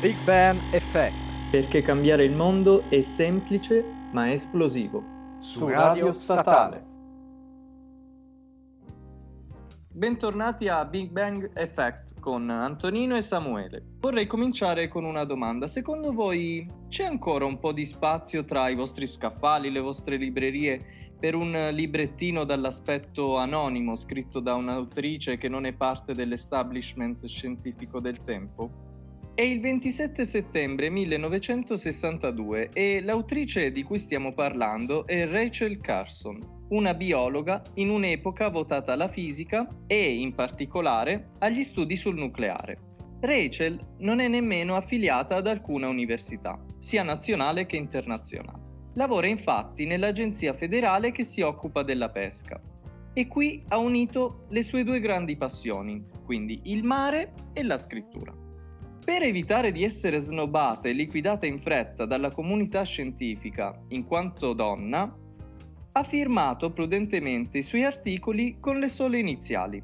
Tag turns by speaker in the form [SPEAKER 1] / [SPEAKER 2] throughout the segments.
[SPEAKER 1] Big Bang Effect.
[SPEAKER 2] Perché cambiare il mondo è semplice ma esplosivo.
[SPEAKER 1] Su Radio Statale.
[SPEAKER 2] Bentornati a Big Bang Effect con Antonino e Samuele. Vorrei cominciare con una domanda. Secondo voi c'è ancora un po' di spazio tra i vostri scaffali, le vostre librerie per un librettino dall'aspetto anonimo scritto da un'autrice che non è parte dell'establishment scientifico del tempo? È il 27 settembre 1962 e l'autrice di cui stiamo parlando è Rachel Carson, una biologa in un'epoca votata alla fisica e, in particolare, agli studi sul nucleare. Rachel non è nemmeno affiliata ad alcuna università, sia nazionale che internazionale. Lavora infatti nell'agenzia federale che si occupa della pesca e qui ha unito le sue due grandi passioni, quindi il mare e la scrittura. Per evitare di essere snobbata e liquidata in fretta dalla comunità scientifica, in quanto donna, ha firmato prudentemente i suoi articoli con le sole iniziali.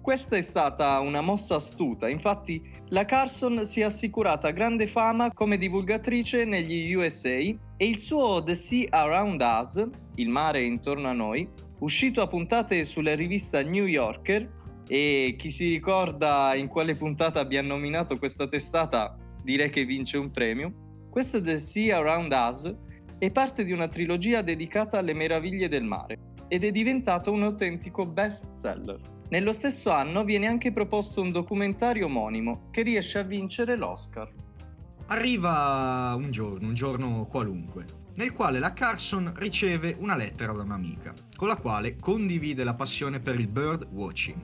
[SPEAKER 2] Questa è stata una mossa astuta, infatti la Carson si è assicurata grande fama come divulgatrice negli USA e il suo The Sea Around Us, il mare intorno a noi, uscito a puntate sulla rivista New Yorker, e chi si ricorda in quale puntata abbia nominato questa testata, direi che vince un premio. Questo The Sea Around Us è parte di una trilogia dedicata alle meraviglie del mare ed è diventato un autentico best seller. Nello stesso anno viene anche proposto un documentario omonimo che riesce a vincere l'Oscar.
[SPEAKER 3] Arriva un giorno, un giorno qualunque, nel quale la Carson riceve una lettera da un'amica, con la quale condivide la passione per il bird watching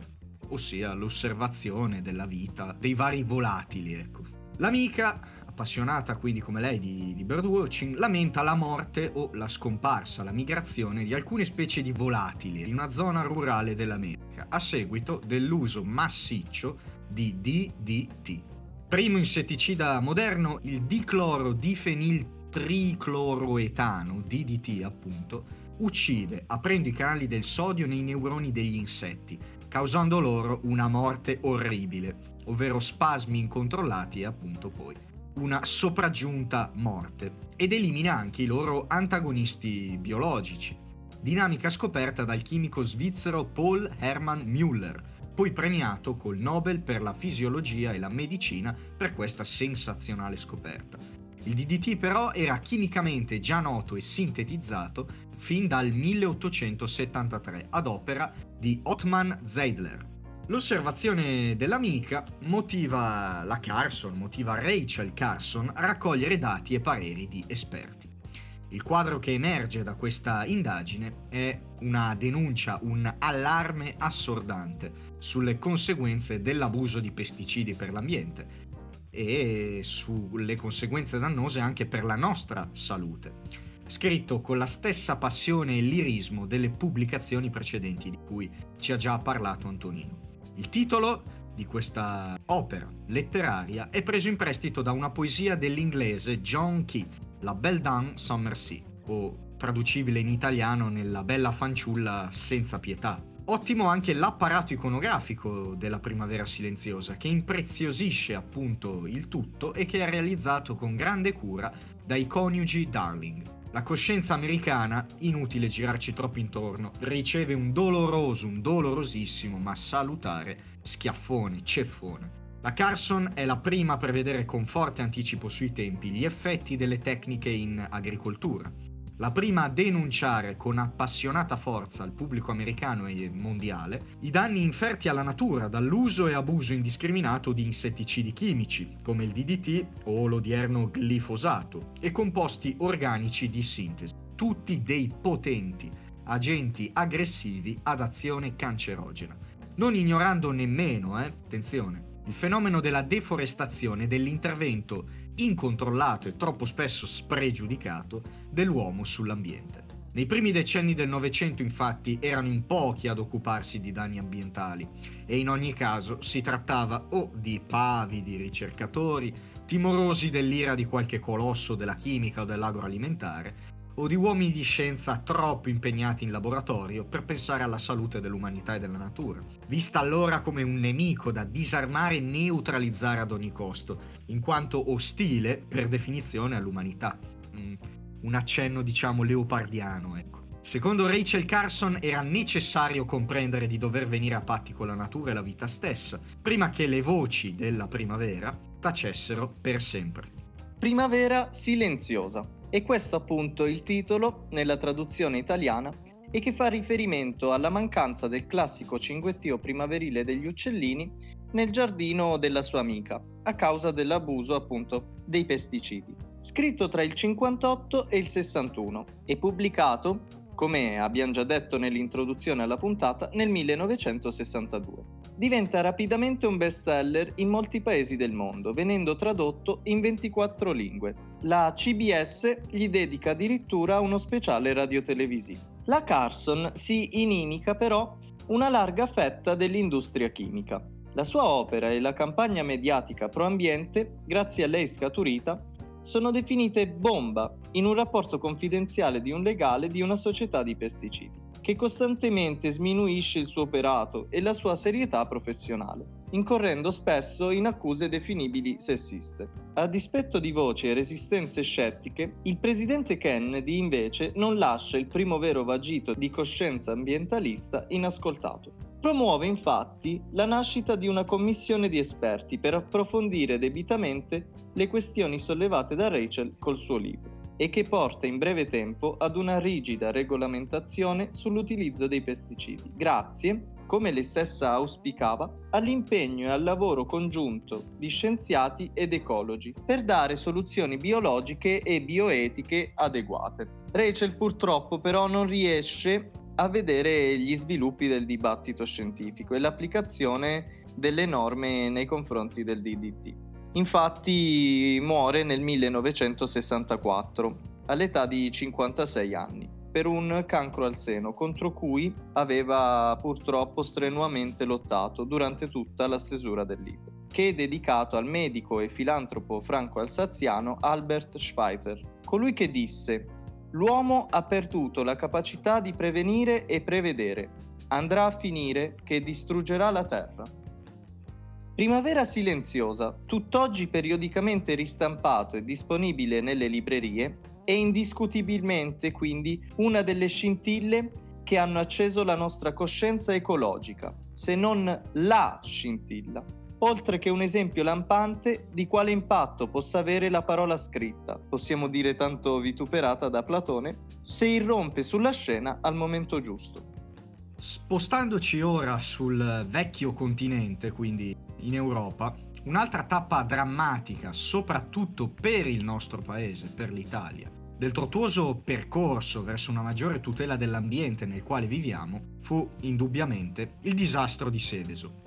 [SPEAKER 3] ossia l'osservazione della vita dei vari volatili. Ecco. L'amica, appassionata quindi come lei di, di birdwatching, lamenta la morte o la scomparsa, la migrazione di alcune specie di volatili in una zona rurale dell'America a seguito dell'uso massiccio di DDT. Primo insetticida moderno, il diclorodifeniltricloroetano, DDT appunto, uccide aprendo i canali del sodio nei neuroni degli insetti, causando loro una morte orribile, ovvero spasmi incontrollati e appunto poi una sopraggiunta morte, ed elimina anche i loro antagonisti biologici. Dinamica scoperta dal chimico svizzero Paul Hermann Müller, poi premiato col Nobel per la fisiologia e la medicina per questa sensazionale scoperta. Il DDT però era chimicamente già noto e sintetizzato fin dal 1873 ad opera di Ottman Zeidler. L'osservazione dell'amica motiva la Carson, motiva Rachel Carson a raccogliere dati e pareri di esperti. Il quadro che emerge da questa indagine è una denuncia, un allarme assordante sulle conseguenze dell'abuso di pesticidi per l'ambiente e sulle conseguenze dannose anche per la nostra salute scritto con la stessa passione e lirismo delle pubblicazioni precedenti di cui ci ha già parlato Antonino. Il titolo di questa opera letteraria è preso in prestito da una poesia dell'inglese John Keats, La Belle Dame Summer Sea, o traducibile in italiano nella bella fanciulla senza pietà. Ottimo anche l'apparato iconografico della Primavera Silenziosa, che impreziosisce appunto il tutto e che è realizzato con grande cura dai coniugi Darling. La coscienza americana, inutile girarci troppo intorno, riceve un doloroso, un dolorosissimo, ma salutare schiaffone, ceffone. La Carson è la prima a prevedere con forte anticipo sui tempi gli effetti delle tecniche in agricoltura la prima a denunciare con appassionata forza al pubblico americano e mondiale i danni inferti alla natura dall'uso e abuso indiscriminato di insetticidi chimici, come il DDT o l'odierno glifosato, e composti organici di sintesi, tutti dei potenti agenti aggressivi ad azione cancerogena. Non ignorando nemmeno, eh, attenzione, il fenomeno della deforestazione dell'intervento incontrollato e troppo spesso spregiudicato dell'uomo sull'ambiente. Nei primi decenni del Novecento infatti erano in pochi ad occuparsi di danni ambientali e in ogni caso si trattava o di pavidi ricercatori, timorosi dell'ira di qualche colosso della chimica o dell'agroalimentare, o di uomini di scienza troppo impegnati in laboratorio per pensare alla salute dell'umanità e della natura, vista allora come un nemico da disarmare e neutralizzare ad ogni costo, in quanto ostile per definizione all'umanità. Mm, un accenno diciamo leopardiano, ecco. Secondo Rachel Carson era necessario comprendere di dover venire a patti con la natura e la vita stessa, prima che le voci della primavera tacessero per sempre.
[SPEAKER 2] Primavera silenziosa. E questo appunto il titolo nella traduzione italiana e che fa riferimento alla mancanza del classico cinguettio primaverile degli uccellini nel giardino della sua amica, a causa dell'abuso appunto dei pesticidi. Scritto tra il 58 e il 61 e pubblicato come abbiamo già detto nell'introduzione alla puntata, nel 1962. Diventa rapidamente un bestseller in molti paesi del mondo, venendo tradotto in 24 lingue. La CBS gli dedica addirittura uno speciale radiotelevisivo. La Carson si inimica però una larga fetta dell'industria chimica. La sua opera e la campagna mediatica pro ambiente, grazie a lei scaturita, sono definite bomba in un rapporto confidenziale di un legale di una società di pesticidi, che costantemente sminuisce il suo operato e la sua serietà professionale incorrendo spesso in accuse definibili sessiste. A dispetto di voci e resistenze scettiche, il presidente Kennedy invece non lascia il primo vero vagito di coscienza ambientalista inascoltato. Promuove infatti la nascita di una commissione di esperti per approfondire debitamente le questioni sollevate da Rachel col suo libro e che porta in breve tempo ad una rigida regolamentazione sull'utilizzo dei pesticidi, grazie come lei stessa auspicava, all'impegno e al lavoro congiunto di scienziati ed ecologi per dare soluzioni biologiche e bioetiche adeguate. Rachel purtroppo però non riesce a vedere gli sviluppi del dibattito scientifico e l'applicazione delle norme nei confronti del DDT. Infatti muore nel 1964 all'età di 56 anni per un cancro al seno contro cui aveva purtroppo strenuamente lottato durante tutta la stesura del libro, che è dedicato al medico e filantropo franco-alsaziano Albert Schweitzer, colui che disse L'uomo ha perduto la capacità di prevenire e prevedere. Andrà a finire che distruggerà la terra. Primavera silenziosa, tutt'oggi periodicamente ristampato e disponibile nelle librerie, è indiscutibilmente quindi una delle scintille che hanno acceso la nostra coscienza ecologica, se non la scintilla, oltre che un esempio lampante di quale impatto possa avere la parola scritta, possiamo dire tanto vituperata da Platone, se irrompe sulla scena al momento giusto.
[SPEAKER 3] Spostandoci ora sul vecchio continente, quindi in Europa, un'altra tappa drammatica, soprattutto per il nostro paese, per l'Italia, del tortuoso percorso verso una maggiore tutela dell'ambiente nel quale viviamo fu indubbiamente il disastro di Seveso.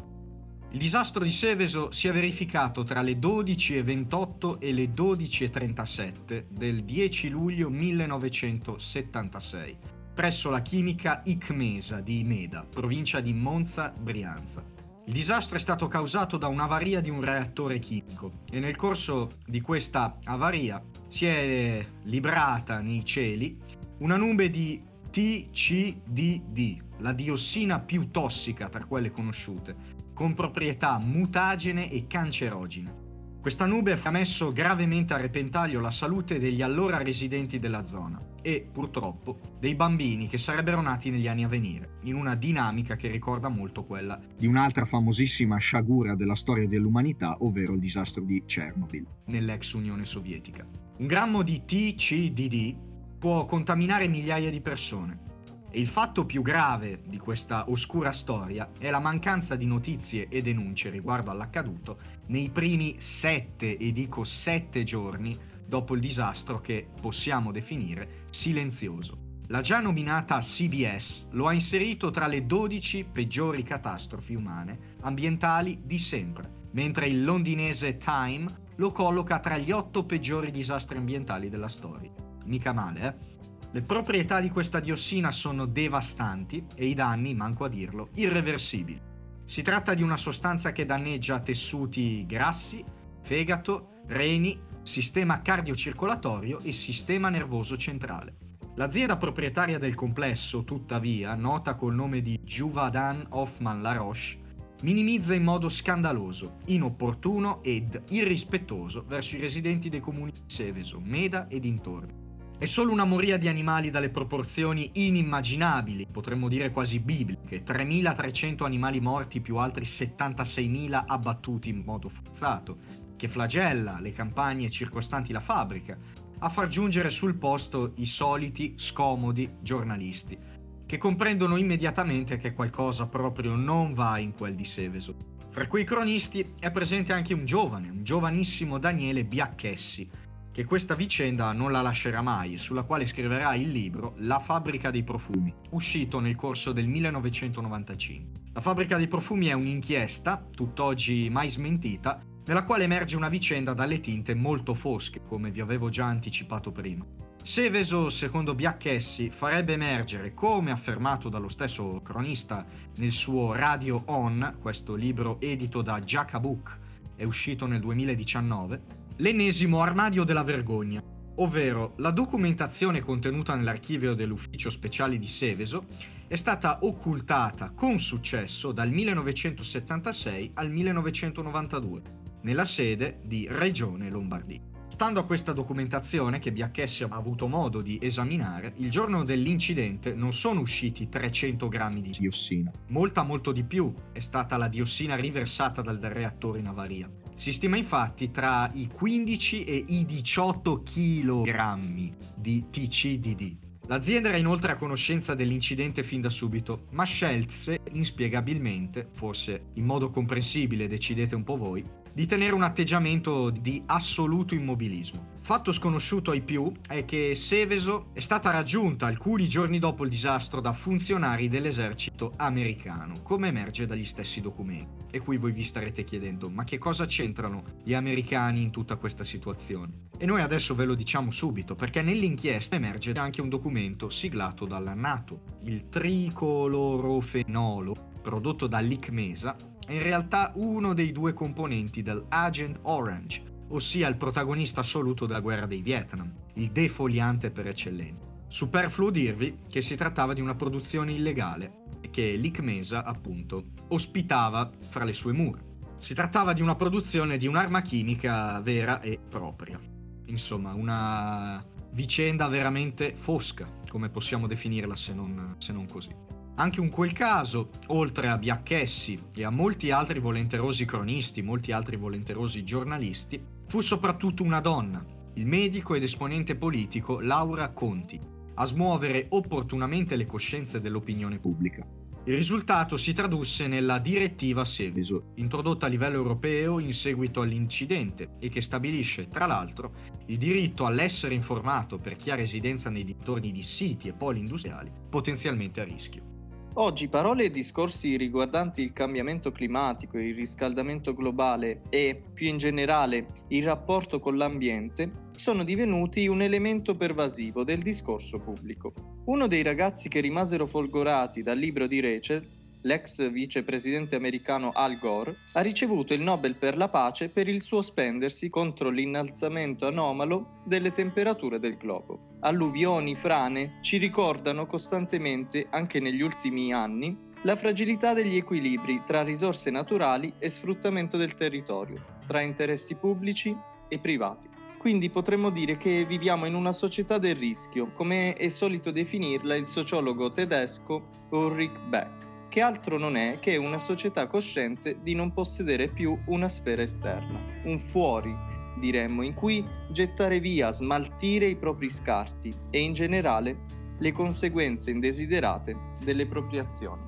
[SPEAKER 3] Il disastro di Seveso si è verificato tra le 12.28 e le 12.37 del 10 luglio 1976 presso la chimica Icmesa di Imeda, provincia di Monza, Brianza. Il disastro è stato causato da un'avaria di un reattore chimico e nel corso di questa avaria si è librata nei cieli una nube di TCDD, la diossina più tossica tra quelle conosciute, con proprietà mutagene e cancerogene. Questa nube ha messo gravemente a repentaglio la salute degli allora residenti della zona e, purtroppo, dei bambini che sarebbero nati negli anni a venire, in una dinamica che ricorda molto quella di un'altra famosissima sciagura della storia dell'umanità, ovvero il disastro di Chernobyl, nell'ex Unione Sovietica. Un grammo di TCDD può contaminare migliaia di persone e il fatto più grave di questa oscura storia è la mancanza di notizie e denunce riguardo all'accaduto nei primi sette, e dico sette giorni, dopo il disastro che possiamo definire silenzioso. La già nominata CBS lo ha inserito tra le 12 peggiori catastrofi umane ambientali di sempre, mentre il londinese Time lo colloca tra gli 8 peggiori disastri ambientali della storia. Mica male, eh? Le proprietà di questa diossina sono devastanti e i danni, manco a dirlo, irreversibili. Si tratta di una sostanza che danneggia tessuti grassi, fegato, reni, sistema cardiocircolatorio e sistema nervoso centrale. L'azienda proprietaria del complesso, tuttavia, nota col nome di Juvadan Hoffman Laroche, minimizza in modo scandaloso, inopportuno ed irrispettoso verso i residenti dei comuni di Seveso, Meda e dintorni. È solo una moria di animali dalle proporzioni inimmaginabili, potremmo dire quasi bibliche, 3.300 animali morti più altri 76.000 abbattuti in modo forzato, che flagella le campagne circostanti la fabbrica, a far giungere sul posto i soliti scomodi giornalisti, che comprendono immediatamente che qualcosa proprio non va in quel di Seveso. Fra quei cronisti è presente anche un giovane, un giovanissimo Daniele Biacchessi, che questa vicenda non la lascerà mai, sulla quale scriverà il libro La fabbrica dei profumi, uscito nel corso del 1995. La fabbrica dei profumi è un'inchiesta, tutt'oggi mai smentita, nella quale emerge una vicenda dalle tinte molto fosche, come vi avevo già anticipato prima. Seveso, secondo Biacchessi, farebbe emergere, come affermato dallo stesso cronista nel suo Radio On, questo libro edito da Jacabook, è uscito nel 2019, l'ennesimo armadio della vergogna, ovvero la documentazione contenuta nell'archivio dell'ufficio speciale di Seveso è stata occultata con successo dal 1976 al 1992 nella sede di Regione Lombardia. Stando a questa documentazione che Biacchessi ha avuto modo di esaminare, il giorno dell'incidente non sono usciti 300 grammi di diossina. Molta molto di più è stata la diossina riversata dal reattore in avaria. Si stima infatti tra i 15 e i 18 kg di TCDD. L'azienda era inoltre a conoscenza dell'incidente fin da subito, ma scelse inspiegabilmente, forse in modo comprensibile, decidete un po' voi, di tenere un atteggiamento di assoluto immobilismo. Fatto sconosciuto ai più è che Seveso è stata raggiunta alcuni giorni dopo il disastro da funzionari dell'esercito americano, come emerge dagli stessi documenti. E qui voi vi starete chiedendo, ma che cosa c'entrano gli americani in tutta questa situazione? E noi adesso ve lo diciamo subito, perché nell'inchiesta emerge anche un documento siglato dalla NATO, il tricolorofenolo, prodotto dall'ICMESA, è in realtà uno dei due componenti dell'Agent Orange, ossia il protagonista assoluto della guerra dei Vietnam, il defoliante per eccellenza. Superfluo dirvi che si trattava di una produzione illegale e che l'ICMESA, appunto, ospitava fra le sue mura. Si trattava di una produzione di un'arma chimica vera e propria. Insomma, una vicenda veramente fosca, come possiamo definirla se non, se non così. Anche in quel caso, oltre a Biacchessi e a molti altri volenterosi cronisti, molti altri volenterosi giornalisti, fu soprattutto una donna, il medico ed esponente politico Laura Conti, a smuovere opportunamente le coscienze dell'opinione pubblica. Il risultato si tradusse nella direttiva Seveso, introdotta a livello europeo in seguito all'incidente e che stabilisce, tra l'altro, il diritto all'essere informato per chi ha residenza nei dintorni di siti e poli industriali potenzialmente a rischio.
[SPEAKER 2] Oggi parole e discorsi riguardanti il cambiamento climatico, il riscaldamento globale e, più in generale, il rapporto con l'ambiente sono divenuti un elemento pervasivo del discorso pubblico. Uno dei ragazzi che rimasero folgorati dal libro di Rachel l'ex vicepresidente americano Al Gore, ha ricevuto il Nobel per la pace per il suo spendersi contro l'innalzamento anomalo delle temperature del globo. Alluvioni, frane ci ricordano costantemente, anche negli ultimi anni, la fragilità degli equilibri tra risorse naturali e sfruttamento del territorio, tra interessi pubblici e privati. Quindi potremmo dire che viviamo in una società del rischio, come è solito definirla il sociologo tedesco Ulrich Beck che altro non è che una società cosciente di non possedere più una sfera esterna, un fuori, diremmo, in cui gettare via, smaltire i propri scarti e in generale le conseguenze indesiderate delle proprie azioni.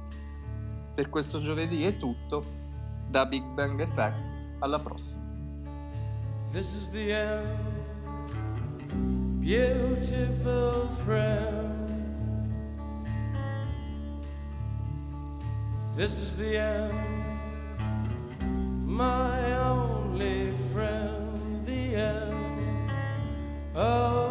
[SPEAKER 2] Per questo giovedì è tutto, da Big Bang Effect, alla prossima. This is the end, beautiful friend. This is the end, my only friend, the end of